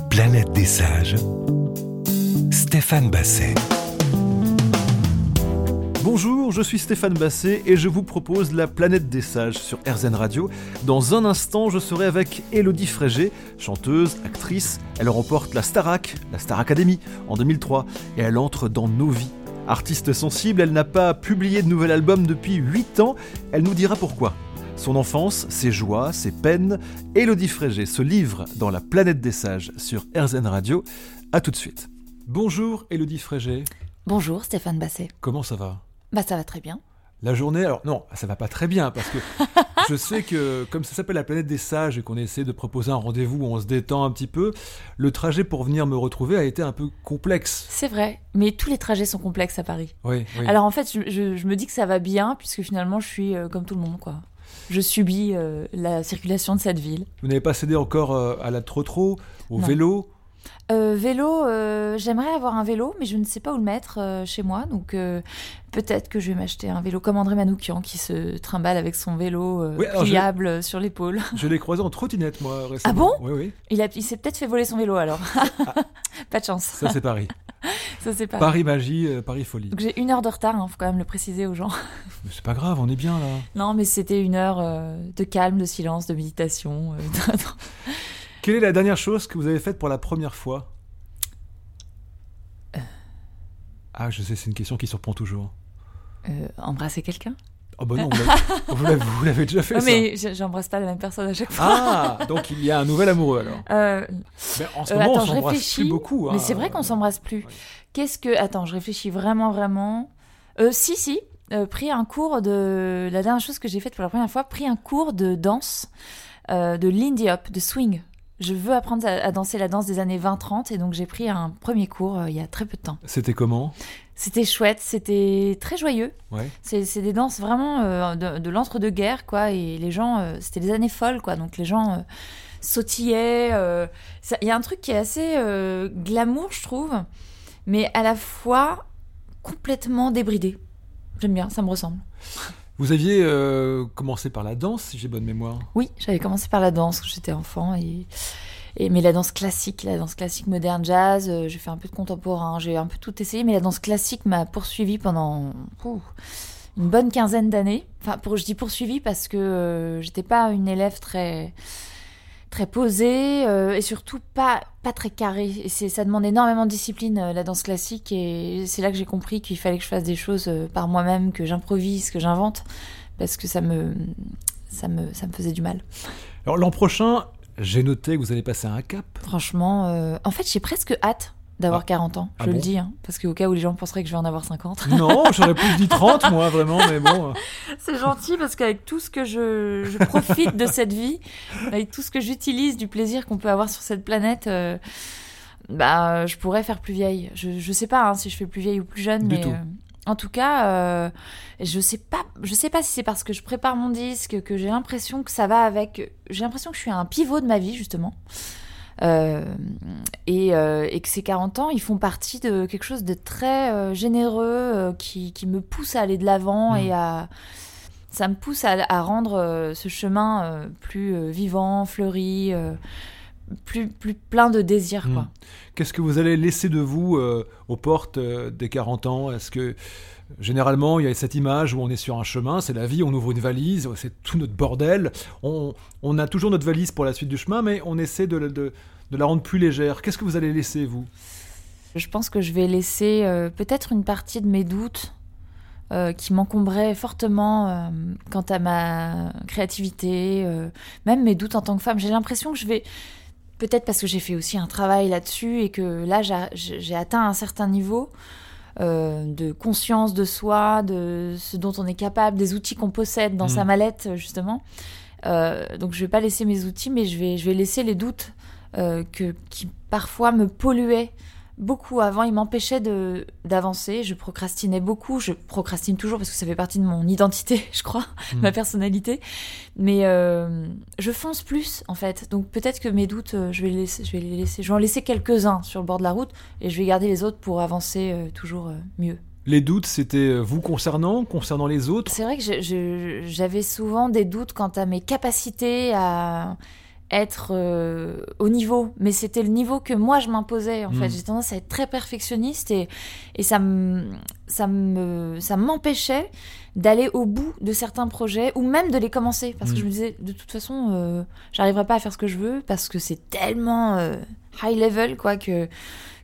La planète des sages. Stéphane Basset. Bonjour, je suis Stéphane Basset et je vous propose La planète des sages sur RZN Radio. Dans un instant, je serai avec Elodie Frégé, chanteuse, actrice. Elle remporte la Starac, la Star Academy, en 2003 et elle entre dans nos vies. Artiste sensible, elle n'a pas publié de nouvel album depuis 8 ans. Elle nous dira pourquoi. Son enfance, ses joies, ses peines, Elodie Frégé se livre dans La planète des sages sur RZN Radio. A tout de suite. Bonjour Elodie Frégé. Bonjour Stéphane Basset. Comment ça va? Bah ça va très bien. La journée, alors non, ça va pas très bien parce que je sais que comme ça s'appelle la planète des sages et qu'on essaie de proposer un rendez-vous où on se détend un petit peu, le trajet pour venir me retrouver a été un peu complexe. C'est vrai, mais tous les trajets sont complexes à Paris. Oui, oui. Alors en fait, je, je- je me dis que ça va bien puisque finalement je suis euh, comme tout le monde quoi. Je subis euh, la circulation de cette ville. Vous n'avez pas cédé encore euh, à la trotro, au Non. vélo? Euh, vélo, euh, j'aimerais avoir un vélo, mais je ne sais pas où le mettre euh, chez moi, donc peut-être que je vais m'acheter un vélo comme André Manoukian qui se trimballe avec son vélo Oui, je- pliable sur l'épaule. Je l'ai croisé en trottinette moi récemment. Ah bon? Oui, oui. Il, a- il s'est peut-être fait voler son vélo alors. pas de chance. Ça c'est Paris. Ça c'est pas. Paris magie, Paris folie. Donc j'ai une heure de retard, il faut quand même le préciser aux gens. Mais c'est pas grave, on est bien là. Non, mais c'était une heure de calme, de silence, de méditation. Quelle est la dernière chose que vous avez faite pour la première fois Ah, je sais, c'est une question qui surprend toujours. euh, embrasser quelqu'un? Oh bah non, vous l'avez- déjà fait Ouais, ça. Mais j'embrasse pas la même personne à chaque fois. Ah, donc il y a un nouvel amoureux alors. Euh, en ce Euh, moment, attends, on s'embrasse réfléchis. plus beaucoup. hein. mais c'est vrai qu'on s'embrasse plus. Qu'est-ce que. Attends, je réfléchis vraiment, vraiment. Euh, si, si. pris un cours de. La dernière chose que j'ai faite pour la première fois, pris un cours de danse, de Lindy Hop, de swing. Je veux apprendre à, à danser la danse des années 20-30 et donc j'ai pris un premier cours euh, il y a très peu de temps. C'était comment? C'était chouette, c'était très joyeux. Ouais. C'est des danses vraiment euh, de, de l'entre-deux-guerres, quoi. Et les gens, euh, c'était des années folles, quoi. Donc les gens sautillaient. Il y a un truc qui est assez glamour, je trouve, mais à la fois complètement débridé. J'aime bien, ça me ressemble. Vous aviez euh, commencé par la danse, si j'ai bonne mémoire. Oui, j'avais commencé par la danse quand j'étais enfant et, mais la danse classique, la danse classique moderne jazz, euh, j'ai fait un peu de contemporain, j'ai un peu tout essayé, mais la danse classique m'a poursuivi pendant une bonne quinzaine d'années. Enfin, je dis poursuivi parce que euh, j'étais pas une élève très très posée euh, et surtout pas pas très carrée. Et c'est ça demande énormément de discipline euh, la danse classique et c'est là que j'ai compris qu'il fallait que je fasse des choses euh, par moi-même, que j'improvise, que j'invente parce que ça me ça me ça me faisait du mal. Alors l'an prochain, j'ai noté que vous allez passer un cap. Franchement, en fait, j'ai presque hâte d'avoir Ah. 40 ans. Je Ah le bon dis, hein, parce qu'au cas où les gens penseraient que je vais en avoir 50. Non, j'aurais plus dit 30 moi vraiment, mais bon. euh, C'est gentil parce qu'avec tout ce que je, je profite de cette vie, avec tout ce que j'utilise du plaisir qu'on peut avoir sur cette planète, euh, bah, je pourrais faire plus vieille. Je, je sais pas hein, si je fais plus vieille ou plus jeune, Du mais tout. euh, en tout cas, euh, je sais pas, je sais pas si c'est parce que je prépare mon disque que j'ai l'impression que ça va avec. J'ai l'impression que je suis à un pivot de ma vie justement. Euh, et, euh, et que ces 40 ans, ils font partie de quelque chose de très euh, généreux qui, qui me pousse à aller de l'avant Mhm. et à. Ça me pousse à, à rendre ce chemin plus vivant, fleuri, plus, plus plein de désir. Quoi. Hmm. Qu'est-ce que vous allez laisser de vous aux portes des 40 ans? Est-ce que généralement il y a cette image où on est sur un chemin, c'est la vie, on ouvre une valise, c'est tout notre bordel. On, a toujours notre valise pour la suite du chemin, mais on essaie de, la rendre plus légère. Qu'est-ce que vous allez laisser vous? Je pense que je vais laisser euh, peut-être une partie de mes doutes euh, qui m'encombraient fortement euh, quant à ma créativité, même mes doutes en tant que femme. J'ai l'impression que je vais, peut-être parce que j'ai fait aussi un travail là-dessus et que là j'a- j'ai j'ai atteint un certain niveau euh, de conscience de soi, de ce dont on est capable, des outils qu'on possède dans Mhm. sa mallette justement. Euh, donc je vais pas laisser mes outils, mais je vais, je vais laisser les doutes euh, que, qui parfois me polluaient beaucoup avant. Ils m'empêchaient de d'avancer. Je procrastinais beaucoup. Je procrastine toujours parce que ça fait partie de mon identité, je crois, Mhm. ma personnalité. Mais euh, je fonce plus en fait. Donc peut-être que mes doutes, euh, je vais les laisser, je vais les laisser. Je vais en laisser quelques-uns sur le bord de la route et je vais garder les autres pour avancer euh, toujours euh, mieux. Les doutes, c'était vous concernant, concernant les autres? C'est vrai que j'avais souvent des doutes quant à mes capacités à, être euh, au niveau, mais c'était le niveau que moi je m'imposais en fait. Mm. J'ai tendance à être très perfectionniste et, et ça me ça me ça m'empêchait d'aller au bout de certains projets ou même de les commencer parce que Mm. je me disais de toute façon euh, j'arriverai pas à faire ce que je veux parce que c'est tellement euh, high level quoi que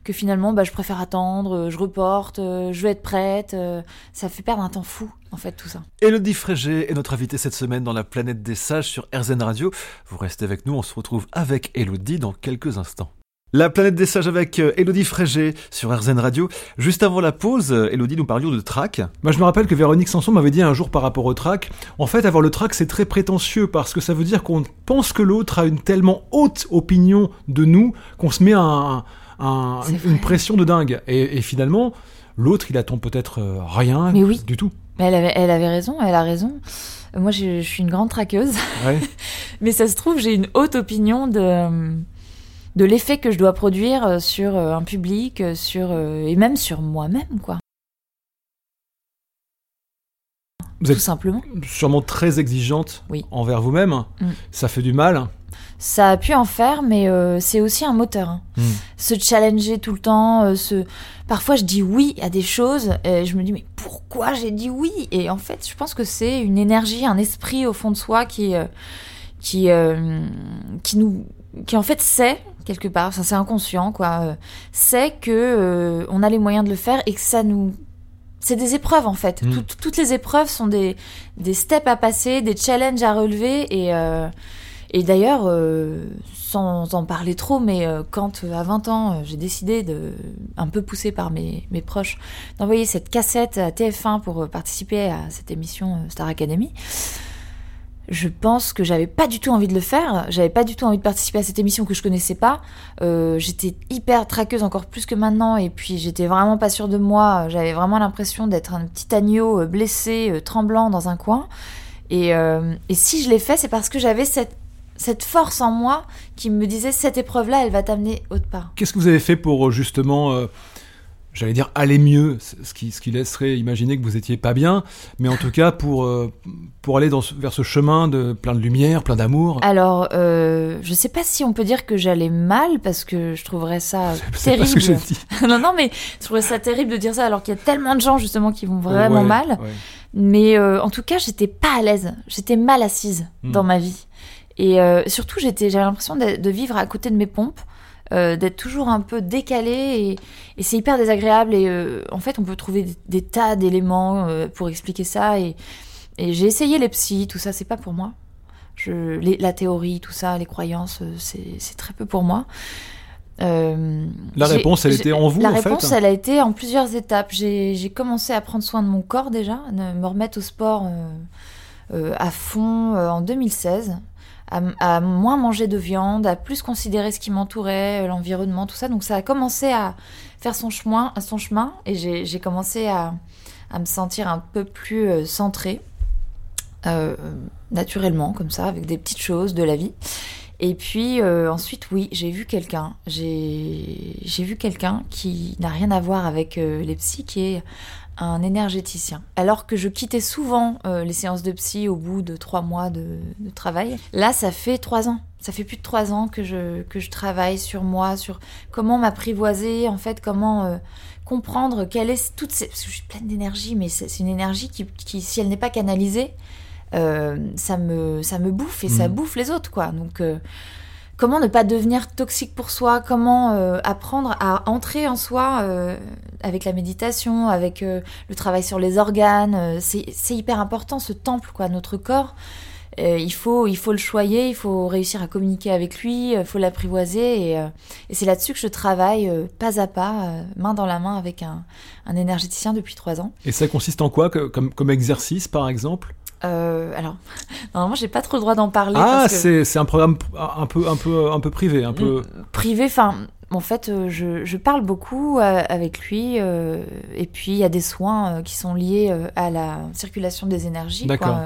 que finalement bah, je préfère attendre, euh, je reporte, euh, je veux être prête, euh, ça fait perdre un temps fou en fait tout ça. Elodie Frégé est notre invitée cette semaine dans la planète des sages sur RZN Radio. Vous restez avec nous, on se retrouve avec Elodie dans quelques instants. La planète des sages avec Elodie Frégé sur RZN Radio. Juste avant la pause, Elodie, nous parlions de track. Moi, je me rappelle que Véronique Sanson m'avait dit un jour par rapport au track, en fait, avoir le track, c'est très prétentieux parce que ça veut dire qu'on pense que l'autre a une tellement haute opinion de nous qu'on se met un, un- une pression de dingue. Et, et finalement, l'autre, il attend peut-être euh, rien Mais oui. du tout. Mais elle avait, elle avait raison, elle a raison. Moi je, je suis une grande traqueuse, Ouais. mais ça se trouve j'ai une haute opinion de de l'effet que je dois produire euh, sur euh, un public, sur et même sur moi-même quoi. Vous Tout êtes simplement. sûrement très exigeante Oui. envers vous-même. Mm. Ça fait du mal. Ça a pu en faire, mais euh, c'est aussi un moteur. hein. Mm. Se challenger tout le temps. euh, se... Parfois, je dis oui à des choses et je me dis mais pourquoi j'ai dit oui? Et en fait, je pense que c'est une énergie, un esprit au fond de soi qui euh, qui euh, qui nous qui en fait sait quelque part, ça c'est inconscient quoi, euh, sait que euh, on a les moyens de le faire et que ça nous c'est des épreuves en fait. Mm. Toutes- toutes les épreuves sont des, des steps à passer, des challenges à relever et, euh, et d'ailleurs, euh, sans en parler trop, mais euh, quand euh, à 20 ans, j'ai décidé, de, un peu poussée par mes, mes proches, d'envoyer cette cassette à TF1 pour participer à cette émission Star Academy, je pense que j'avais pas du tout envie de le faire. J'avais pas du tout envie de participer à cette émission que je connaissais pas. J'étais hyper traqueuse encore plus que maintenant et puis j'étais vraiment pas sûre de moi. J'avais vraiment l'impression d'être un petit agneau blessé, tremblant dans un coin. Et, et si je l'ai fait, c'est parce que j'avais cette, cette force en moi qui me disait cette épreuve-là, elle va t'amener autre part. Qu'est-ce que vous avez fait pour euh, justement, euh, j'allais dire, aller mieux, ce qui, ce qui laisserait imaginer que vous étiez pas bien, mais en tout cas pour, euh, pour aller dans vers ce chemin de plein de lumière, plein d'amour? Alors, euh, je sais pas si on peut dire que j'allais mal parce que je trouverais ça C'est pas ce que j'ai terrible. dit. non, non, mais je trouverais ça terrible de dire ça alors qu'il y a tellement de gens justement qui vont vraiment Ouais, mal. ouais. Mais en tout cas, j'étais pas à l'aise. J'étais mal assise Hmm. dans ma vie. Et euh, surtout, j'étais, j'avais l'impression de, de vivre à côté de mes pompes, euh, d'être toujours un peu décalée. Et, et c'est hyper désagréable. Et euh, en fait, on peut trouver des, des tas d'éléments pour expliquer ça. Et, et j'ai essayé les psys, tout ça, c'est pas pour moi. Je, les- la théorie, tout ça, les croyances, c'est très peu pour moi. Euh, La réponse, elle était en vous, La en fait réponse, elle a été en plusieurs étapes. J'ai commencé à prendre soin de mon corps déjà, me remettre au sport euh, euh, à fond en 2016, à, moins manger de viande, à plus considérer ce qui m'entourait, euh, l'environnement, tout ça. Donc ça a commencé à faire son chemin, son chemin et j'ai commencé à, à me sentir un peu plus euh, centrée, euh, naturellement, comme ça, avec des petites choses de la vie. Et puis ensuite, oui, j'ai vu quelqu'un. J'ai vu quelqu'un qui n'a rien à voir avec les psys, qui est un énergéticien. Alors que je quittais souvent euh, les séances de psy au bout de trois mois de, de travail, là, ça fait trois ans. Ça fait plus de trois ans que je, que je travaille sur moi, sur comment m'apprivoiser, en fait, comment euh, comprendre quelle est toute cette... Parce que je suis pleine d'énergie, mais c'est une énergie qui, qui, si elle n'est pas canalisée, euh, ça, me, ça me bouffe et ça Mhm. bouffe les autres, quoi. Donc, comment ne pas devenir toxique pour soi? Comment euh, apprendre à entrer en soi euh, avec la méditation, avec euh, le travail sur les organes euh, C'est hyper important, ce temple, quoi, notre corps. Euh, il, faut, il faut le choyer, il faut réussir à communiquer avec lui, il faut l'apprivoiser. Et, euh, et c'est là-dessus que je travaille euh, pas à pas, euh, main dans la main avec un, un énergéticien depuis trois ans. Et ça consiste en quoi? Comme, comme exercice, par exemple? Euh, alors, normalement, j'ai pas trop le droit d'en parler. Ah, que- c'est un programme un peu, un peu, un peu privé, un peu. privé. Enfin, en fait, euh, je, je parle beaucoup euh, avec lui. euh, et puis, il y a des soins qui sont liés à la circulation des énergies. D'accord.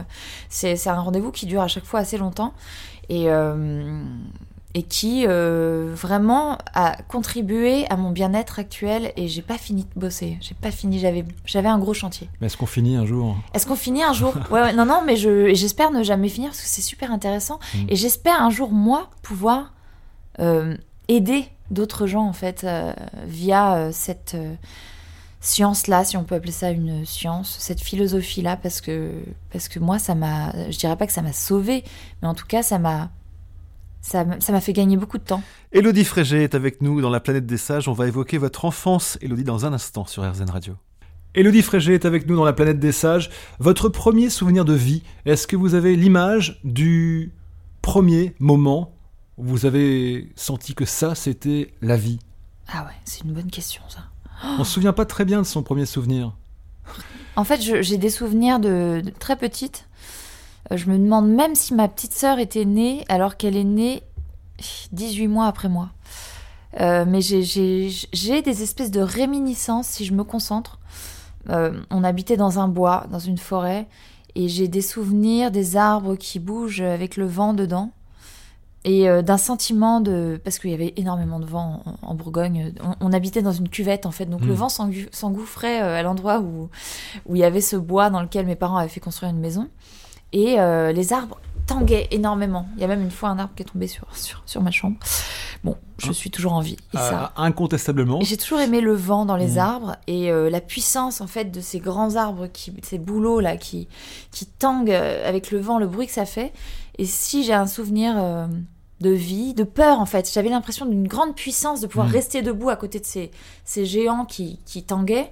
C'est c'est un rendez-vous qui dure à chaque fois assez longtemps. Et, euh, et qui euh, vraiment a contribué à mon bien-être actuel et j'ai pas fini de bosser. J'ai pas fini, j'avais j'avais un gros chantier. Mais est-ce qu'on finit un jour Est-ce qu'on finit un jour? Ouais, ouais, non non, mais je j'espère ne jamais finir parce que c'est super intéressant Mm. et j'espère un jour moi pouvoir euh, aider d'autres gens en fait euh, via cette science là, si on peut appeler ça une science, cette philosophie là parce que parce que moi ça m'a je dirais pas que ça m'a sauvé, mais en tout cas ça m'a ça m'a fait gagner beaucoup de temps. Elodie Frégé est avec nous dans la planète des sages. On va évoquer votre enfance, Elodie, dans un instant sur RZN Radio. Elodie Frégé est avec nous dans la planète des sages. Votre premier souvenir de vie, est-ce que vous avez l'image du premier moment où vous avez senti que ça, c'était la vie? Ah ouais, c'est une bonne question ça. On se souvient pas très bien de son premier souvenir. En fait, j'ai des souvenirs de, de très petite. Euh, Je me demande même si ma petite sœur était née alors qu'elle est née 18 mois après moi. Euh, mais j'ai- des espèces de réminiscences si je me concentre. Euh, on habitait dans un bois, dans une forêt, et j'ai des souvenirs des arbres qui bougent avec le vent dedans. Et euh, d'un sentiment de... Parce qu'il y avait énormément de vent en, en Bourgogne. On, on habitait dans une cuvette, en fait. Donc le vent s'engu- s'engouffrait à l'endroit où, où il y avait ce bois dans lequel mes parents avaient fait construire une maison. Et euh, les arbres tanguaient énormément. Il y a même une fois un arbre qui est tombé sur, sur, sur ma chambre. Bon, je Ah. suis toujours en vie. Et ça, Ah, incontestablement. j'ai toujours aimé le vent dans les Mhm. arbres et euh, la puissance en fait de ces grands arbres, qui, ces bouleaux là qui, qui tanguent euh, avec le vent, le bruit que ça fait. Et si j'ai un souvenir euh, de vie, de peur en fait, j'avais l'impression d'une grande puissance de pouvoir Mhm. rester debout à côté de ces, ces géants qui, qui tanguaient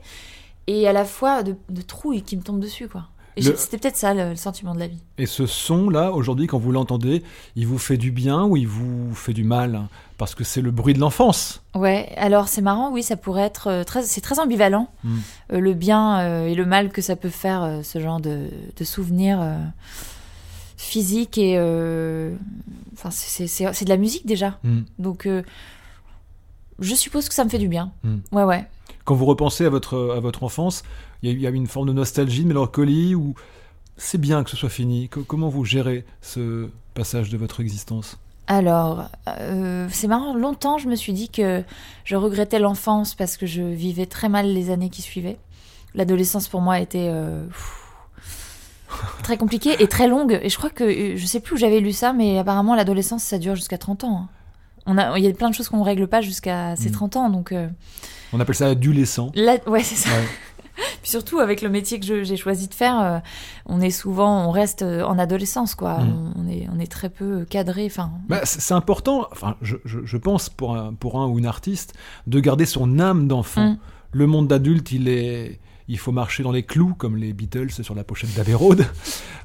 et à la fois de, de trouille qui me tombent dessus quoi. Le- c'était peut-être ça le, le sentiment de la vie. Et ce son-là, aujourd'hui, quand vous l'entendez, il vous fait du bien ou il vous fait du mal? Parce que c'est le bruit de l'enfance. Ouais, alors c'est marrant, oui, ça pourrait être euh, très, c'est très ambivalent, Mm. euh, le bien euh, et le mal que ça peut faire, euh, ce genre de, de souvenirs physiques et, enfin, c'est- de la musique déjà, Mm. donc je suppose que ça me fait du bien. Mm. Ouais, ouais. Quand vous repensez à votre, à votre enfance, il y, a- il y a une forme de nostalgie, de mélancolie, ou c'est bien que ce soit fini Co- Comment vous gérez ce passage de votre existence? Alors, euh, c'est marrant, longtemps je me suis dit que je regrettais l'enfance parce que je vivais très mal les années qui suivaient. L'adolescence pour moi était euh, pff, très compliquée et très longue. Et je crois que, euh, je sais plus où j'avais lu ça, mais apparemment l'adolescence ça dure jusqu'à 30 ans. hein. On a, il y a plein de choses qu'on règle pas jusqu'à ces Mm. 30 ans, donc euh, On appelle ça adolescent. là, ouais c'est ça. Ouais. Puis surtout avec le métier que j'ai choisi de faire, euh, on est souvent, on reste euh, en adolescence quoi. Mm. On, est, on est très peu cadré. Enfin, Bah, c'est important, enfin, je, je- je pense, pour un, pour un ou une artiste, de garder son âme d'enfant. Mm. Le monde d'adulte, il est. Il faut marcher dans les clous, comme les Beatles sur la pochette d'Abbey Road.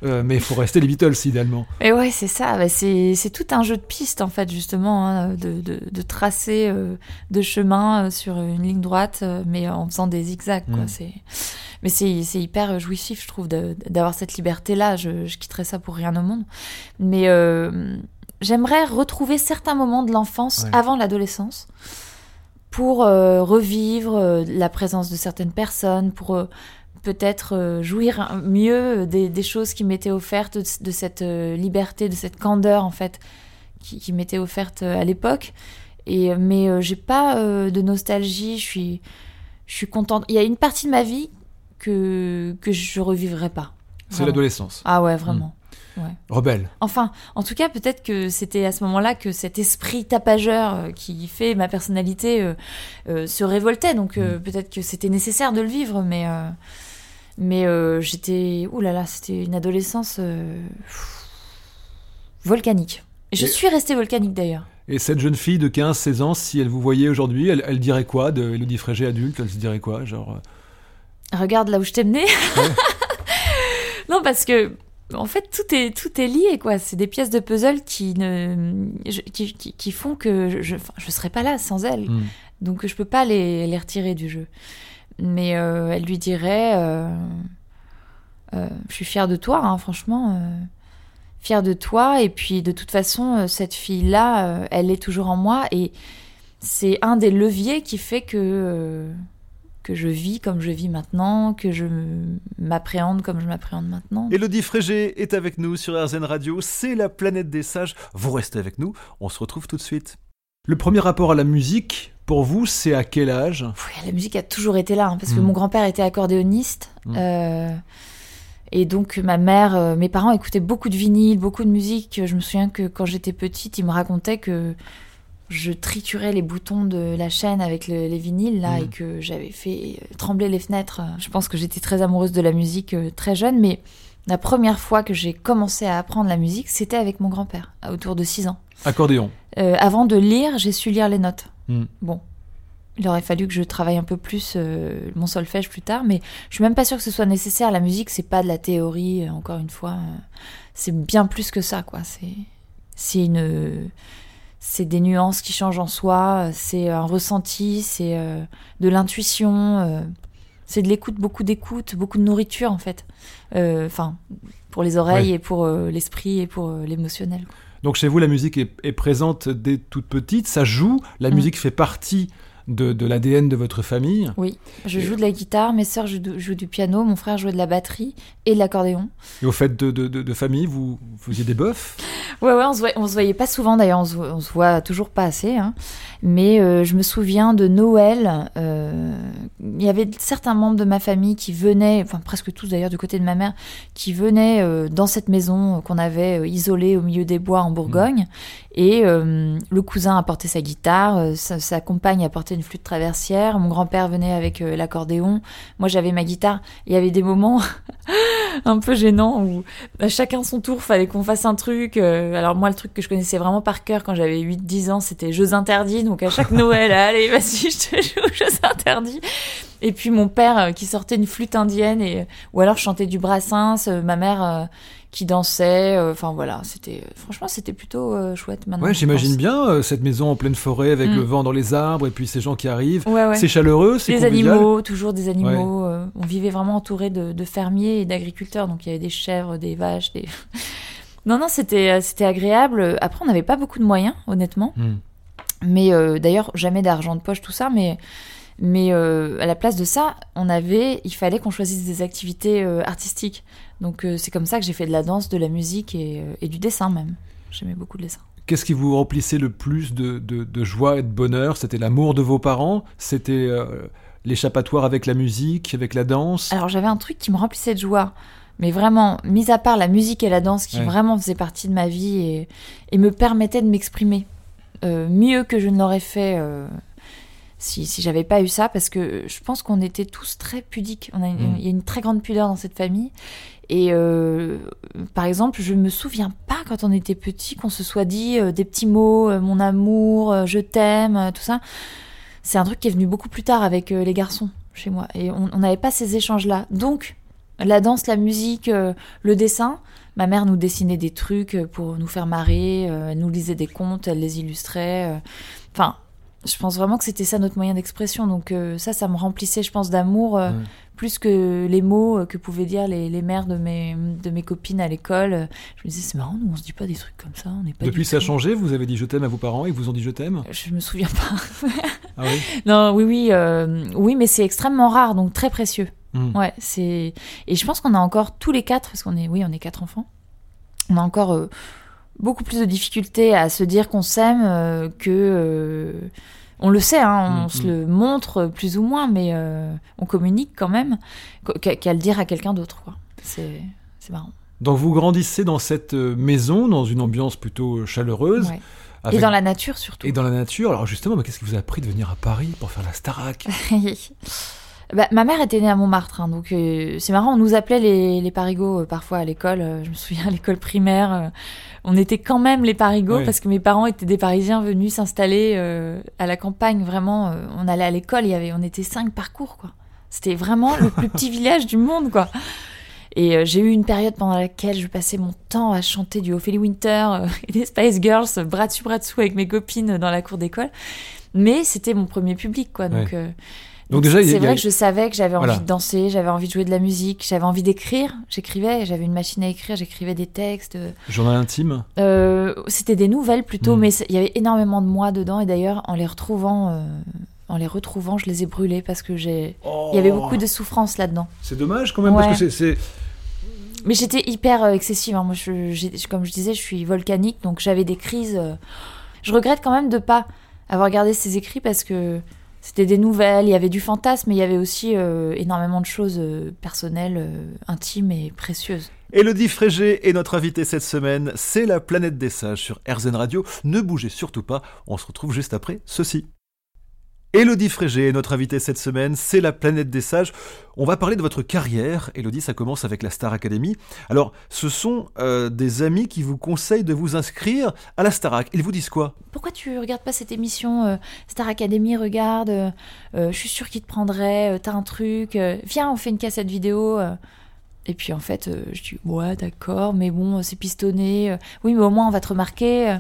Euh, mais il faut rester les Beatles, idéalement. Et ouais, c'est ça. Bah, c'est tout un jeu de piste, en fait, justement, hein, de, de, de tracer euh, de chemin euh, sur une ligne droite, mais en faisant des zigzags. Quoi. Mm. Mais c'est hyper jouissif, je trouve, d'avoir cette liberté-là. Je, je quitterais ça pour rien au monde. Mais euh, j'aimerais retrouver certains moments de l'enfance Ouais. avant l'adolescence pour euh, revivre euh, la présence de certaines personnes, pour euh, peut-être jouir mieux des, des choses qui m'étaient offertes, de, de cette liberté, de cette candeur en fait, qui, qui m'était offerte à l'époque. Et mais j'ai pas de nostalgie. Je suis, je suis contente. Il y a une partie de ma vie que que je revivrai pas. C'est l'adolescence. Ah ouais, vraiment. Rebelle. Enfin, en tout cas, peut-être que c'était à ce moment-là que cet esprit tapageur euh, qui fait ma personnalité euh, euh, se révoltait. Donc euh, peut-être que c'était nécessaire de le vivre, mais mais j'étais, ouh là là, c'était une adolescence pff, volcanique. Et je Et- suis restée volcanique d'ailleurs. Et cette jeune fille de 15-16 ans, si elle vous voyait aujourd'hui, elle, elle dirait quoi de Elodie Frégé adulte? Elle se dirait quoi Genre. Regarde là où je t'ai mené. Ouais. non, parce que en fait tout est tout est lié quoi. C'est des pièces de puzzle qui ne qui, qui, qui font que je enfin, je serais pas là sans elles. hmm. Donc je peux pas les, les retirer du jeu. Mais euh, elle lui dirait euh, euh, Je suis fière de toi, hein, franchement. fière de toi. Et puis de toute façon, cette fille-là, elle est toujours en moi. Et c'est un des leviers qui fait que, que je vis comme je vis maintenant, que je m'appréhende comme je m'appréhende maintenant. Elodie Frégé est avec nous sur RZN Radio, c'est la planète des sages. Vous restez avec nous, on se retrouve tout de suite. Le premier rapport à la musique, pour vous, c'est à quel âge? Oui, La musique a toujours été là, hein, parce que Mm. mon grand-père était accordéoniste. Mm. euh, et donc ma mère, euh, mes parents écoutaient beaucoup de vinyle, beaucoup de musique. Je me souviens que quand j'étais petite, ils me racontaient que je triturais les boutons de la chaîne avec le- les vinyles là Mm. et que j'avais fait euh, trembler les fenêtres. Je pense que j'étais très amoureuse de la musique euh, très jeune, mais la première fois que j'ai commencé à apprendre la musique, c'était avec mon grand-père, à autour de 6 ans. Accordéon. Euh, avant de lire, j'ai su lire les notes. Mm. Bon, il aurait fallu que je travaille un peu plus euh, mon solfège plus tard, mais je suis même pas sûre que ce soit nécessaire. La musique, c'est pas de la théorie, encore une fois. euh, c'est bien plus que ça, quoi. C'est, c'est une, c'est des nuances qui changent en soi. euh, C'est un ressenti, c'est euh, de l'intuition. euh, c'est de l'écoute, beaucoup d'écoute, beaucoup de nourriture, en fait. Euh, Enfin, pour les oreilles Ouais. et pour euh, l'esprit et pour euh, l'émotionnel. Donc chez vous, la musique est, est présente dès toute petite, ça joue, la Mm. musique fait partie de, de l'ADN de votre famille. Oui, je joue de la guitare, mes sœurs jouent, du piano, mon frère jouait de la batterie et de l'accordéon. Et au fait de, de, de- famille, vous, vous faisiez des bœufs? Ouais, ouais, on se voyait, on se voyait pas souvent d'ailleurs, on, se on se voit toujours pas assez. hein. Mais euh, je me souviens de Noël, euh, il y avait certains membres de ma famille qui venaient, enfin presque tous d'ailleurs du côté de ma mère, qui venaient euh, dans cette maison qu'on avait isolée au milieu des bois en Bourgogne. Et euh, le cousin apportait sa guitare, euh, sa, sa compagne apportait une flûte traversière, mon grand-père venait avec euh, l'accordéon, moi j'avais ma guitare. Il y avait des moments un peu gênants où à chacun son tour, fallait qu'on fasse un truc. alors moi, le truc que je connaissais vraiment par cœur quand j'avais 8-10 ans, c'était Jeux interdits. Donc à chaque Noël, allez, vas-y, je te joue Jeux interdits. Et puis mon père qui sortait une flûte indienne, et, ou alors je chantais du brassens, ma mère qui dansait. euh, Enfin voilà, c'était franchement, c'était plutôt euh, chouette maintenant. Ouais, j'imagine bien euh, cette maison en pleine forêt avec Mm. le vent dans les arbres et puis ces gens qui arrivent. Ouais, ouais. C'est chaleureux, c'est Des animaux, toujours des animaux. euh, on vivait vraiment entouré de, de fermiers et d'agriculteurs, donc il y avait des chèvres, des vaches, des. non, non, c'était euh, c'était agréable. Après, on n'avait pas beaucoup de moyens, honnêtement. Mm. Mais euh, d'ailleurs, jamais d'argent de poche, tout ça. Mais mais euh, à la place de ça, on avait, il fallait qu'on choisisse des activités euh, artistiques. Donc euh, c'est comme ça que j'ai fait de la danse, de la musique et, et du dessin même. J'aimais beaucoup le dessin. Qu'est-ce qui vous remplissait le plus de, de- de joie et de bonheur? C'était l'amour de vos parents? C'était l'échappatoire avec la musique, avec la danse? Alors j'avais un truc qui me remplissait de joie, mais vraiment, mis à part la musique et la danse qui Ouais. vraiment faisaient partie de ma vie et, et me permettaient de m'exprimer mieux que je ne l'aurais fait si, si j'avais pas eu ça, parce que je pense qu'on était tous très pudiques. On a une- Mm. Il y a une très grande pudeur dans cette famille. Et euh, par exemple, je me souviens pas quand on était petit qu'on se soit dit euh, des petits mots, euh, mon amour, euh, je t'aime, euh, tout ça. C'est un truc qui est venu beaucoup plus tard avec euh, les garçons chez moi. Et on n'avait pas ces échanges-là. Donc, la danse, la musique, euh, le dessin, ma mère nous dessinait des trucs euh, pour nous faire marrer, euh, elle nous lisait des contes, elle les illustrait. euh. Enfin, je pense vraiment que c'était ça notre moyen d'expression. Donc euh, ça, ça me remplissait, je pense, d'amour euh, Ouais. plus que les mots euh, que pouvaient dire les, les mères de mes, de mes copines à l'école. Je me disais, c'est marrant, nous, on se dit pas des trucs comme ça. On pas Depuis, ça a changé Vous avez dit je t'aime à vos parents et ils vous ont dit je t'aime? Je me souviens pas. Ah oui? Non, oui, oui, euh, oui, mais c'est extrêmement rare, donc très précieux. Mm. Ouais, c'est et je pense qu'on a encore tous les quatre, parce qu'on est, oui, on est quatre enfants. On a encore beaucoup plus de difficultés à se dire qu'on s'aime euh, que euh, on le sait, hein, on Mm, se mm. le montre plus ou moins, mais euh, on communique quand même qu'à le dire à quelqu'un d'autre. C'est marrant. Donc vous grandissez dans cette maison, dans une ambiance plutôt chaleureuse. Ouais. avec- Et dans la nature surtout. et dans la nature. Alors justement, qu'est-ce qui vous a appris de venir à Paris pour faire la Starac? Bah, ma mère était née à Montmartre, hein, donc euh, c'est marrant. On nous appelait les, les parigots euh, parfois à l'école. euh, je me souviens à l'école primaire, on était quand même les parigots parce que mes parents étaient des Parisiens venus s'installer à la campagne. Vraiment, on allait à l'école, il y avait, on était cinq parcours quoi. C'était vraiment le plus petit village du monde quoi. Et j'ai eu une période pendant laquelle je passais mon temps à chanter du Ophélie Winter et des Spice Girls, bras dessus bras dessous avec mes copines dans la cour d'école. Mais c'était mon premier public, quoi. Donc. Donc déjà, c'est a- vrai que je savais que j'avais envie de danser, j'avais envie de jouer de la musique, j'avais envie d'écrire. J'écrivais, j'avais une machine à écrire, j'écrivais des textes. Journal intime Euh, c'était des nouvelles plutôt, Mm. mais il y avait énormément de moi dedans. Et d'ailleurs, en les retrouvant, euh, en les retrouvant, je les ai brûlés parce que j'ai. Il y avait beaucoup de souffrance là-dedans. C'est dommage quand même Ouais. parce que c'est-. Mais j'étais hyper euh, excessive. hein. Moi, je, comme je disais, je suis volcanique, donc j'avais des crises. Je regrette quand même de pas avoir gardé ces écrits parce que c'était des nouvelles, il y avait du fantasme, mais il y avait aussi euh, énormément de choses euh, personnelles, euh, intimes et précieuses. Élodie Frégé est notre invitée cette semaine. C'est la planète des sages sur RZN Radio. Ne bougez surtout pas. On se retrouve juste après ceci. Élodie Frégé est notre invitée cette semaine, c'est la planète des sages. On va parler de votre carrière. Élodie, ça commence avec la Star Academy. Alors, ce sont euh, des amis qui vous conseillent de vous inscrire à la Starac. Ils vous disent quoi? Pourquoi tu regardes pas cette émission euh, Star Academy Regarde, euh, je suis sûre qu'il te prendrait, euh, t'as un truc, viens, on fait une cassette vidéo. Et puis en fait, je dis ouais, d'accord, mais bon, c'est pistonné. oui, mais au moins on va te remarquer.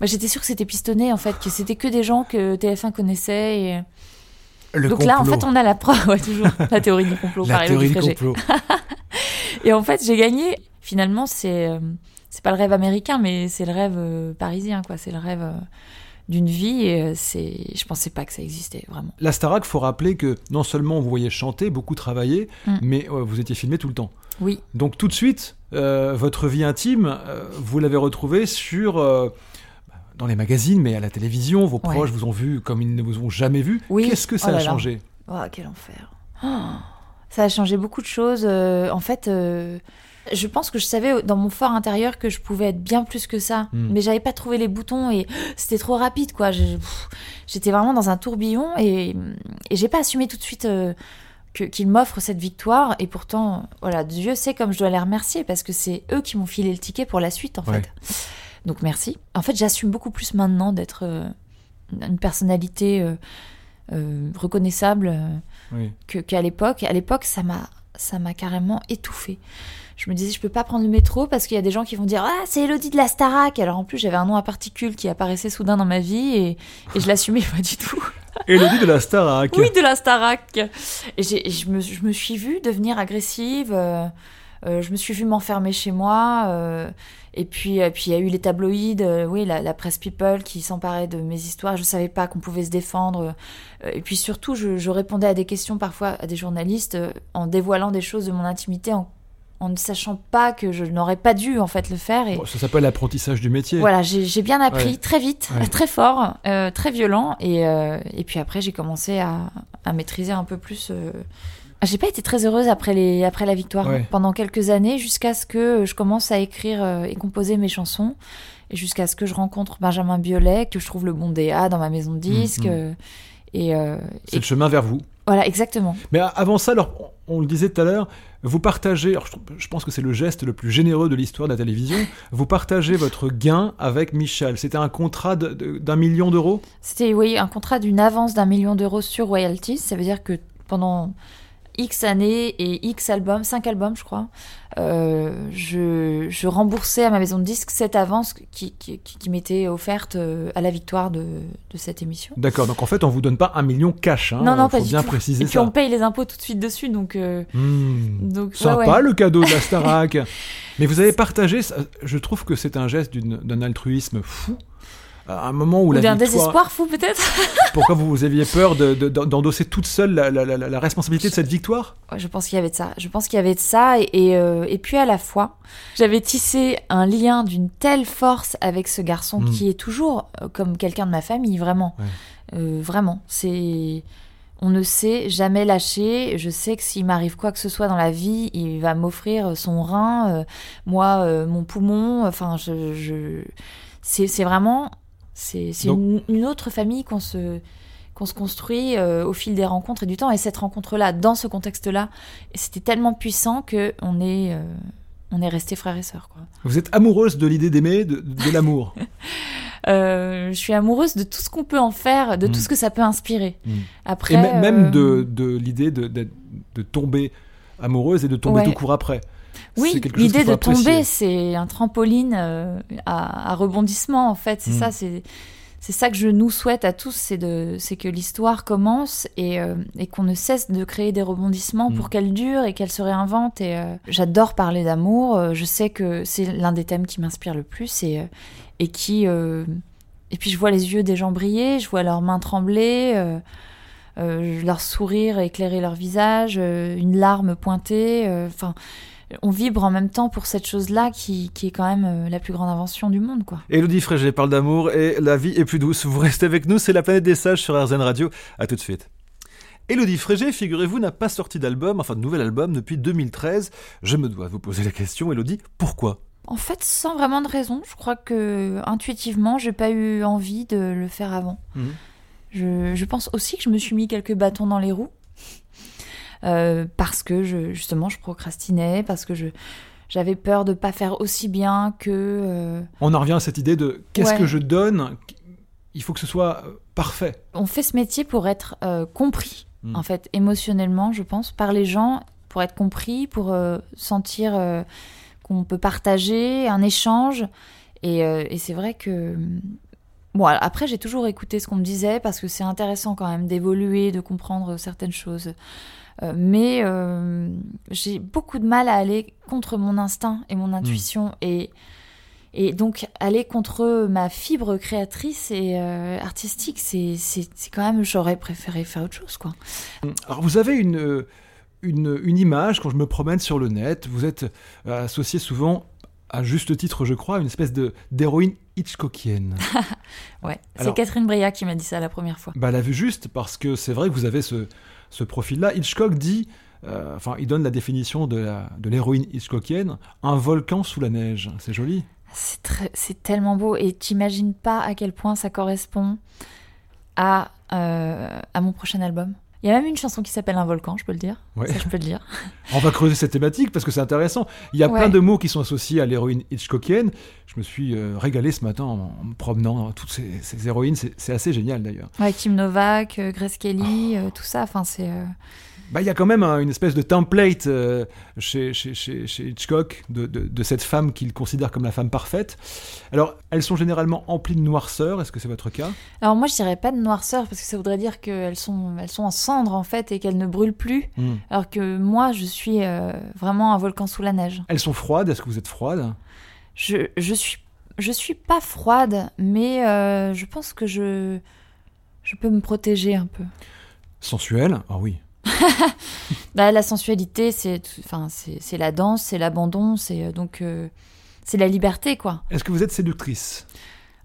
Bah, J'étais sûre que c'était pistonné en fait, que c'était que des gens que TF1 connaissait. Et... Le Donc là, en fait, on a la preuve, ouais, toujours la théorie du complot. La théorie du complot. Et en fait, j'ai gagné. Finalement, c'est euh, c'est pas le rêve américain, mais c'est le rêve euh, parisien, quoi. C'est le rêve euh, d'une vie. Et euh, c'est, je pensais pas que ça existait vraiment. La Starac, faut rappeler que non seulement vous voyez chanter, beaucoup travailler, Mm. mais vous étiez filmé tout le temps. Oui, Donc tout de suite, votre vie intime, vous l'avez retrouvée sur dans les magazines, mais à la télévision. Vos Ouais. proches vous ont vu comme ils ne vous ont jamais vu. Oui. Qu'est-ce que ça Oh là a là. changé? Oh, quel enfer. Oh, ça a changé beaucoup de choses. Euh, en fait, euh, je pense que je savais dans mon fort intérieur que je pouvais être bien plus que ça. Mm. Mais j'avais pas trouvé les boutons et c'était trop rapide, quoi. J'étais vraiment dans un tourbillon et, et j'ai pas assumé tout de suite euh, qu'il m'offre cette victoire. Et pourtant, voilà, Dieu sait comme je dois les remercier parce que c'est eux qui m'ont filé le ticket pour la suite, en Ouais. fait. Donc merci. En fait, j'assume beaucoup plus maintenant d'être euh, une personnalité euh, euh, reconnaissable. Oui. qu'à l'époque. À l'époque, ça m'a ça m'a carrément étouffée. Je me disais, je peux pas prendre le métro parce qu'il y a des gens qui vont dire Ah, c'est Elodie de la Starac. Alors en plus, j'avais un nom à particules qui apparaissait soudain dans ma vie et, et je l'assumais pas du tout. Élodie de la Starac. Oui, de la Starac. Et, et je, me, je me suis vue devenir agressive. euh, euh, je me suis vue m'enfermer chez moi. euh, et puis, euh, puis il y a eu les tabloïds, euh, oui, la, la presse people qui s'emparait de mes histoires. Je savais pas qu'on pouvait se défendre. Euh, et puis surtout, je, je répondais à des questions parfois à des journalistes euh, en dévoilant des choses de mon intimité, en, en ne sachant pas que je n'aurais pas dû en fait le faire. Et, Bon, ça s'appelle l'apprentissage du métier. voilà, j'ai bien appris Ouais. très vite, Ouais. très fort, euh, très violent. Et, euh, et puis après, j'ai commencé à, à maîtriser un peu plus. Euh. J'ai pas été très heureuse après, les, après la victoire Ouais. pendant quelques années, jusqu'à ce que je commence à écrire euh, et composer mes chansons. Et jusqu'à ce que je rencontre Benjamin Biolay, que je trouve le bon DA dans ma maison de disques. Mhm. euh, et, euh, C'est et le chemin vers vous. voilà, exactement. Mais avant ça, alors, on le disait tout à l'heure, vous partagez, alors je, pense que c'est le geste le plus généreux de l'histoire de la télévision, vous partagez votre gain avec Michel. C'était un contrat d'un million d'euros? C'était oui, un contrat d'une avance d'un million d'euros sur royalties. Ça veut dire que pendant X années et X albums, 5 albums je crois, euh, je, je remboursais à ma maison de disques cette avance qui, qui, qui- qui m'était offerte euh, à la victoire de, de cette émission. D'accord, donc en fait, on vous donne pas un million cash. Hein, non, non, faut pas du bien tout. préciser et puis on paye les impôts tout de suite dessus, donc... euh, Hmm, donc ouais, Sympa ouais. le cadeau de la Starac. Mais vous avez partagé, je trouve que c'est un geste d'un altruisme fou. À un moment où Ou la d'un victoire, désespoir fou peut-être pourquoi vous, aviez peur de- de- d'endosser toute seule la, la- la- la responsabilité de cette victoire? Ouais, Je pense qu'il y avait de ça. Je pense qu'il y avait de ça. Et, et, euh, et puis à la fois, j'avais tissé un lien d'une telle force avec ce garçon Mm. qui est toujours euh, comme quelqu'un de ma famille, vraiment. Ouais. Euh, vraiment. C'est. On ne sait jamais lâcher. Je sais que s'il m'arrive quoi que ce soit dans la vie, il va m'offrir son rein, euh, moi, euh, mon poumon. Enfin, je. je... C'est c'est vraiment. C'est une, une autre famille qu'on se qu'on se construit euh, au fil des rencontres et du temps. Et cette rencontre-là, dans ce contexte-là, c'était tellement puissant que on est, euh, on est restés frères et sœurs. Quoi. Vous êtes amoureuse de l'idée d'aimer, de, de l'amour. Euh, je suis amoureuse de tout ce qu'on peut en faire, de Mm. tout ce que ça peut inspirer. Mm. Après, Et mê- même euh, de, de l'idée de, de- de tomber amoureuse et de tomber Ouais. tout court après. Oui, l'idée de tomber, c'est un trampoline euh, à, à rebondissement en fait. C'est Mm. ça, c'est c'est ça que je nous souhaite à tous, c'est que l'histoire commence et, euh, et qu'on ne cesse de créer des rebondissements Mm. pour qu'elle dure et qu'elle se réinvente. Et euh, j'adore parler d'amour. Je sais que c'est l'un des thèmes qui m'inspire le plus et et qui et puis je vois les yeux des gens briller, je vois leurs mains trembler, euh, leur sourire éclairer leur visage, euh, une larme pointée. euh, Enfin, on vibre en même temps pour cette chose-là qui, qui est quand même euh, la plus grande invention du monde, quoi. Elodie Frégé parle d'amour et la vie est plus douce. Vous restez avec nous, c'est la planète des sages sur RZN Radio. À tout de suite. Elodie Frégé, figurez-vous, n'a pas sorti d'album, enfin de nouvel album depuis 2013. Je me dois vous poser la question, Elodie, pourquoi? En fait, sans vraiment de raison, je crois que intuitivement, j'ai pas eu envie de le faire avant. Je, je pense aussi que je me suis mis quelques bâtons dans les roues Euh, parce que je, justement je procrastinais, parce que je j'avais peur de pas faire aussi bien que euh, On en revient à cette idée de qu'est-ce Ouais. que je donne Il faut que ce soit euh, parfait. on fait ce métier pour être euh, compris Mm. en fait émotionnellement, je pense, par les gens, pour être compris, pour euh, sentir qu'on peut partager un échange. Et, et c'est vrai que bon après j'ai toujours écouté ce qu'on me disait parce que c'est intéressant quand même d'évoluer, de comprendre certaines choses. Euh, mais euh, j'ai beaucoup de mal à aller contre mon instinct et mon intuition et et donc aller contre ma fibre créatrice et euh, artistique, c'est quand même j'aurais préféré faire autre chose quoi. Alors vous avez une, une, une image, quand je me promène sur le net, vous êtes associé souvent, à juste titre je crois, à une espèce de d'héroïne Hitchcockienne. Ouais, c'est Catherine Breillat qui m'a dit ça la première fois. Bah, elle a vu juste parce que c'est vrai que vous avez ce, ce profil-là. Hitchcock dit, euh, enfin, il donne la définition de la- de l'héroïne Hitchcockienne, un volcan sous la neige. C'est joli. C'est tellement beau et t'imagines pas à quel point ça correspond à, euh, à mon prochain album? Il y a même une chanson qui s'appelle Un volcan, je peux le dire. Ouais. Ça, je peux le dire. On va creuser cette thématique parce que c'est intéressant. Il y a Ouais. plein de mots qui sont associés à l'héroïne Hitchcockienne. Je me suis euh, régalé ce matin en, en me promenant toutes ces, ces héroïnes. C'est assez génial d'ailleurs. Ouais, Kim Novak, euh, Grace Kelly, euh, tout ça. Enfin, c'est. euh, Bah, il y a quand même un- une espèce de template euh, chez, chez, chez, chez Hitchcock de, de, de cette femme qu'il considère comme la femme parfaite. Alors, elles sont généralement emplies de noirceur. Est-ce que c'est votre cas? Alors moi, je dirais pas de noirceur parce que ça voudrait dire qu'elles sont, elles sont en cendres en fait et qu'elles ne brûlent plus. Hmm. Alors que moi, je suis euh, vraiment un volcan sous la neige. Elles sont froides? Est-ce que vous êtes froide? Je, je suis, je suis pas froide, mais euh, je pense que je, je peux me protéger un peu. Sensuelles Ah oui. Bah, la sensualité, c'est, enfin, c'est, c'est la danse, c'est l'abandon, c'est euh, donc, euh, c'est la liberté quoi. Est-ce que vous êtes séductrice?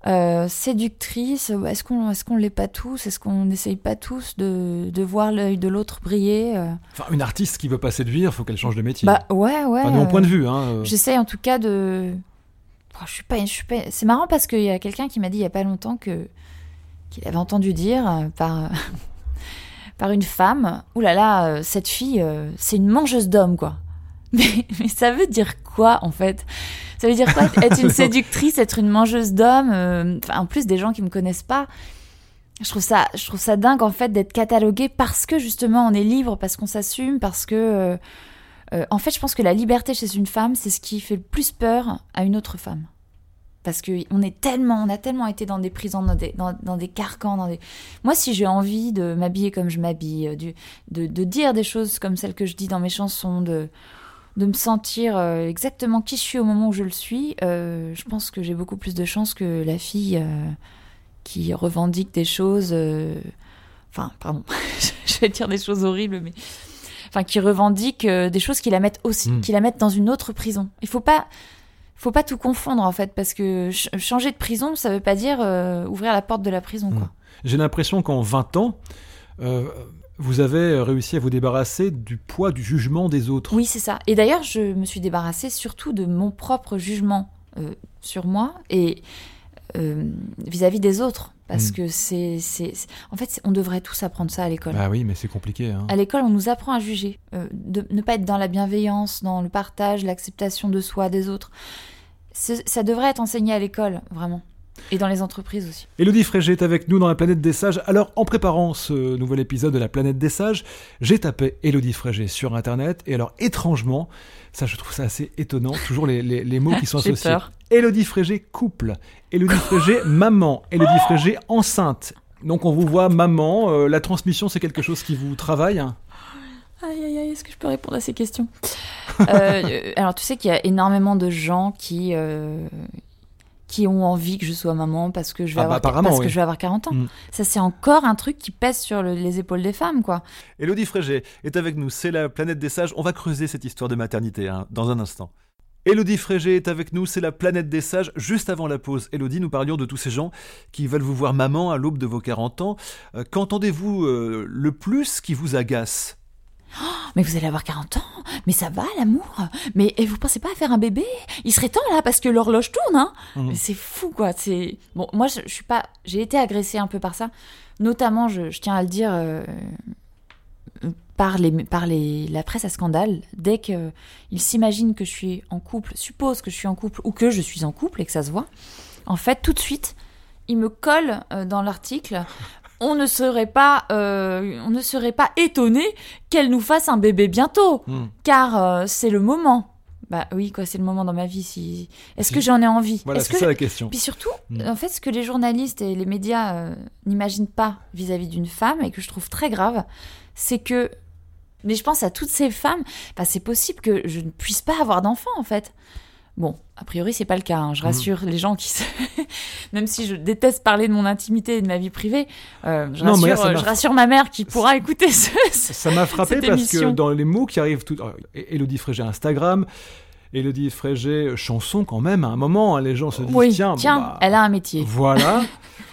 Euh, séductrice, est-ce qu'on, est-ce qu'on l'est pas tous? Est-ce qu'on n'essaye pas tous de, de voir l'œil de l'autre briller Enfin, une artiste qui veut pas séduire, faut qu'elle change de métier. Bah ouais, ouais. Enfin, de mon point de vue. Hein, J'essaye en tout cas de. Oh, je suis pas, je suis pas... C'est marrant parce qu'il y a quelqu'un qui m'a dit il y a pas longtemps que qu'il avait entendu dire par par une femme. Ouh là là, euh, cette fille, euh, c'est une mangeuse d'hommes quoi. Mais, mais ça veut dire quoi en fait? Ça veut dire quoi être une séductrice, être une mangeuse d'hommes euh, En plus des gens qui me connaissent pas? Je trouve ça, je trouve ça dingue en fait d'être catalogué parce que justement on est libre, parce qu'on s'assume, parce que euh, euh, en fait, je pense que la liberté chez une femme, c'est ce qui fait le plus peur à une autre femme. Parce que on est tellement, on a tellement été dans des prisons, dans des, dans, dans des carcans, dans des. Moi, si j'ai envie de m'habiller comme je m'habille, euh, de, de dire des choses comme celles que je dis dans mes chansons, de, de me sentir euh, exactement qui je suis au moment où je le suis, euh, je pense que j'ai beaucoup plus de chances que la fille euh, qui revendique des choses. euh, Enfin, pardon, je vais dire des choses horribles, mais enfin qui revendique euh, des choses qui la mettent aussi, Mm. qui la mettent dans une autre prison. Il faut pas, faut pas tout confondre en fait, parce que ch- changer de prison, ça veut pas dire euh, ouvrir la porte de la prison, quoi. J'ai l'impression qu'en 20 ans, euh, vous avez réussi à vous débarrasser du poids du jugement des autres. Oui, c'est ça. Et d'ailleurs, je me suis débarrassée surtout de mon propre jugement euh, sur moi et euh, vis-à-vis des autres, parce Mm. que c'est, c'est, en fait, on devrait tous apprendre ça à l'école. Bah oui, mais c'est compliqué. Hein. À l'école, on nous apprend à juger, euh, de ne pas être dans la bienveillance, dans le partage, l'acceptation de soi, des autres. Ça devrait être enseigné à l'école, vraiment. Et dans les entreprises aussi. Elodie Frégé est avec nous dans la planète des sages. Alors, en préparant ce nouvel épisode de la planète des sages, j'ai tapé Elodie Frégé sur Internet. Et alors, étrangement, ça, je trouve ça assez étonnant, toujours les, les- les mots qui sont associés. peur. Elodie Frégé couple, Elodie Frégé maman, Elodie Frégé enceinte. Donc, on vous voit maman. euh, la transmission, c'est quelque chose qui vous travaille? Aïe, aïe, aïe, est-ce que je peux répondre à ces questions? Euh, euh, Alors, tu sais qu'il y a énormément de gens qui, euh, qui ont envie que je sois maman parce que je vais, Ah bah, avoir, apparemment, parce que je vais avoir 40 ans. Mm. Ça, c'est encore un truc qui pèse sur le- les épaules des femmes, quoi. Elodie Frégé est avec nous, c'est la planète des sages. On va creuser cette histoire de maternité hein, dans un instant. Elodie Frégé est avec nous, c'est la planète des sages. Juste avant la pause, Elodie, nous parlions de tous ces gens qui veulent vous voir maman à l'aube de vos 40 ans. Euh, Qu'entendez-vous euh, le plus qui vous agace? Mais vous allez avoir 40 ans Mais ça va, l'amour Mais et vous pensez pas à faire un bébé? Il serait temps, là, parce que l'horloge tourne, hein. Mais C'est fou, quoi. C'est Bon, moi, je, je suis pas... J'ai été agressée un peu par ça. Notamment, je, je tiens à le dire... euh, par, les, par les, la presse à scandale, dès qu'ils s'imaginent que je suis en couple, suppose que je suis en couple ou que je suis en couple et que ça se voit, en fait, tout de suite, ils me collent euh, dans l'article. On ne serait pas, euh, on ne serait pas étonné qu'elle nous fasse un bébé bientôt, Hmm. car euh, c'est le moment. Bah oui, quoi, c'est le moment dans ma vie. Si... Est-ce que j'en ai envie? Voilà, c'est que ça la question. puis surtout, Mm. en fait, ce que les journalistes et les médias euh, n'imaginent pas vis-à-vis d'une femme et que je trouve très grave, c'est que. Mais je pense à toutes ces femmes, bah, c'est possible que je ne puisse pas avoir d'enfant en fait. Bon, a priori, c'est pas le cas. hein. Je rassure les gens qui. se- Même si je déteste parler de mon intimité et de ma vie privée, euh, je, Non, mais là, rassure, euh, m'a- je rassure ma mère qui pourra écouter ce. Ça m'a frappé cette parce que dans les mots qui arrivent tout. euh, Elodie Frégé Instagram, Elodie Frégé chanson quand même, à un moment, hein, les gens se disent Oui, tiens, tiens, bah, elle a un métier. Voilà.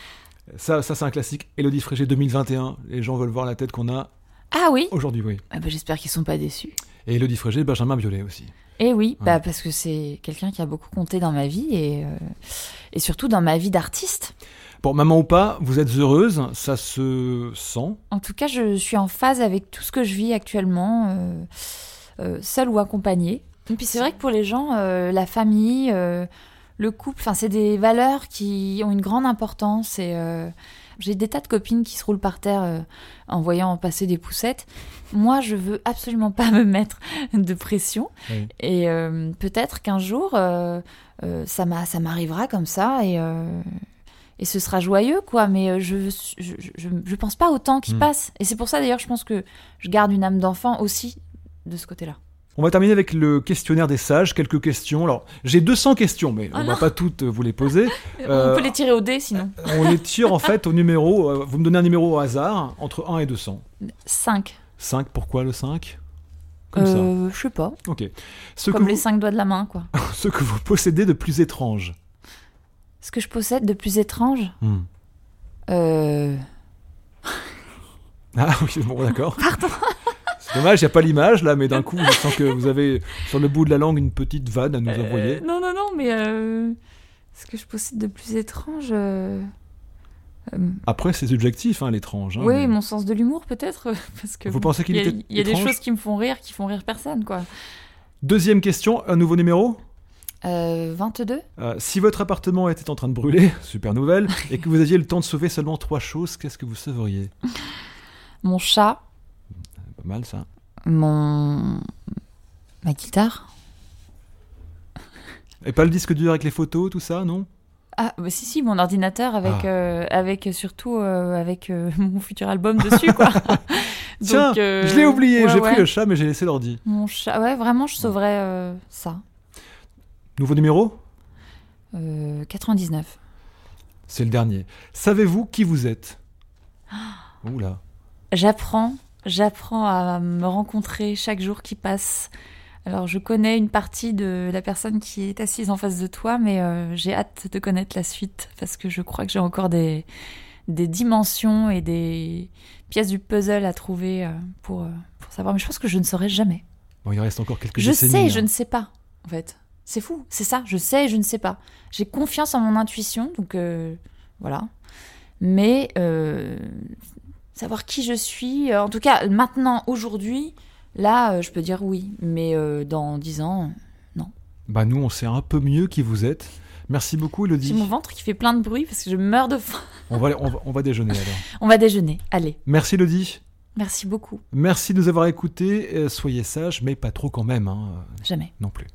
ça, ça c'est un classique. Elodie Frégé 2021. Les gens veulent voir la tête qu'on a Ah oui aujourd'hui, oui. Ah bah, J'espère qu'ils sont pas déçus. Et Elodie Frégé, Benjamin Biolay aussi. Et oui, Ouais. bah parce que c'est quelqu'un qui a beaucoup compté dans ma vie et, euh, et surtout dans ma vie d'artiste. Bon, maman ou pas, vous êtes heureuse, ça se sent. En tout cas, je suis en phase avec tout ce que je vis actuellement, euh, euh, seule ou accompagnée. Et puis c'est vrai que pour les gens, euh, la famille, le couple, c'est des valeurs qui ont une grande importance. Et j'ai des tas de copines qui se roulent par terre euh, en voyant passer des poussettes. Moi, je veux absolument pas me mettre de pression. Oui. Et euh, peut-être qu'un jour, euh, ça m'a- ça m'arrivera comme ça et, et ce sera joyeux, quoi. Mais je, je, je, je pense pas au temps qui Hmm. passe. Et c'est pour ça, d'ailleurs, je pense que je garde une âme d'enfant aussi de ce côté-là. On va terminer avec le questionnaire des sages, quelques questions. Alors, j'ai 200 questions, mais Oh on va non. pas toutes euh, vous les poser. Euh, On peut les tirer au dé, sinon. On les tire en fait au numéro. euh, vous me donnez un numéro au hasard, entre 1 et 200. 5. 5, pourquoi le 5 Comme ça. Euh, je sais pas. Ok. Ce que, Comme les vous, cinq doigts de la main, quoi. ce que vous possédez de plus étrange. Ce que je possède de plus étrange Hmm. euh... Ah oui, bon, d'accord. C'est dommage, il n'y a pas l'image là, mais d'un coup, je sens que vous avez sur le bout de la langue une petite vanne à nous euh, envoyer. Non, non, non, mais euh... ce que je possède de plus étrange. euh, Après, c'est subjectif, hein, l'étrange. hein, oui, mais- mon sens de l'humour peut-être, parce que Vous pensez qu'il il y a, était il y a des choses qui me font rire, qui font rire personne, quoi. Deuxième question, un nouveau numéro? Euh, 22 Euh, Si votre appartement était en train de brûler, super nouvelle, et que vous aviez le temps de sauver seulement trois choses, qu'est-ce que vous sauveriez? Mon chat, mal ça. mon ma guitare. Et pas le disque dur avec les photos, tout ça, non? Ah, bah si, si, mon ordinateur avec, Ah. euh, avec surtout euh, avec euh, mon futur album dessus, quoi. Tiens, Donc, euh, je l'ai oublié, ouais, j'ai ouais. pris le chat, mais j'ai laissé l'ordi. Mon chat, ouais, vraiment, je sauverais euh, ça. Nouveau numéro? Euh, 99. C'est le dernier. Savez-vous qui vous êtes? Oula. J'apprends, j'apprends à me rencontrer chaque jour qui passe. Alors, je connais une partie de la personne qui est assise en face de toi, mais euh, j'ai hâte de connaître la suite parce que je crois que j'ai encore des, des dimensions et des pièces du puzzle à trouver euh, pour, euh, pour savoir. Mais je pense que je ne saurais jamais. Bon, il reste encore quelques Je décennies. sais, hein. je ne sais pas, en fait. C'est fou, c'est ça. Je sais, je ne sais pas. J'ai confiance en mon intuition, donc voilà. Mais savoir qui je suis, euh, en tout cas maintenant, aujourd'hui, là, euh, je peux dire oui. Mais euh, dans dix ans, Bah nous, on sait un peu mieux qui vous êtes. Merci beaucoup, j'ai Elodie. mon ventre qui fait plein de bruit parce que je meurs de faim. On va, on, va, on va déjeuner alors. On va déjeuner. Allez, Merci, Elodie. merci beaucoup. Merci de nous avoir écoutés. Soyez sages, mais pas trop quand même, hein, Jamais. non plus.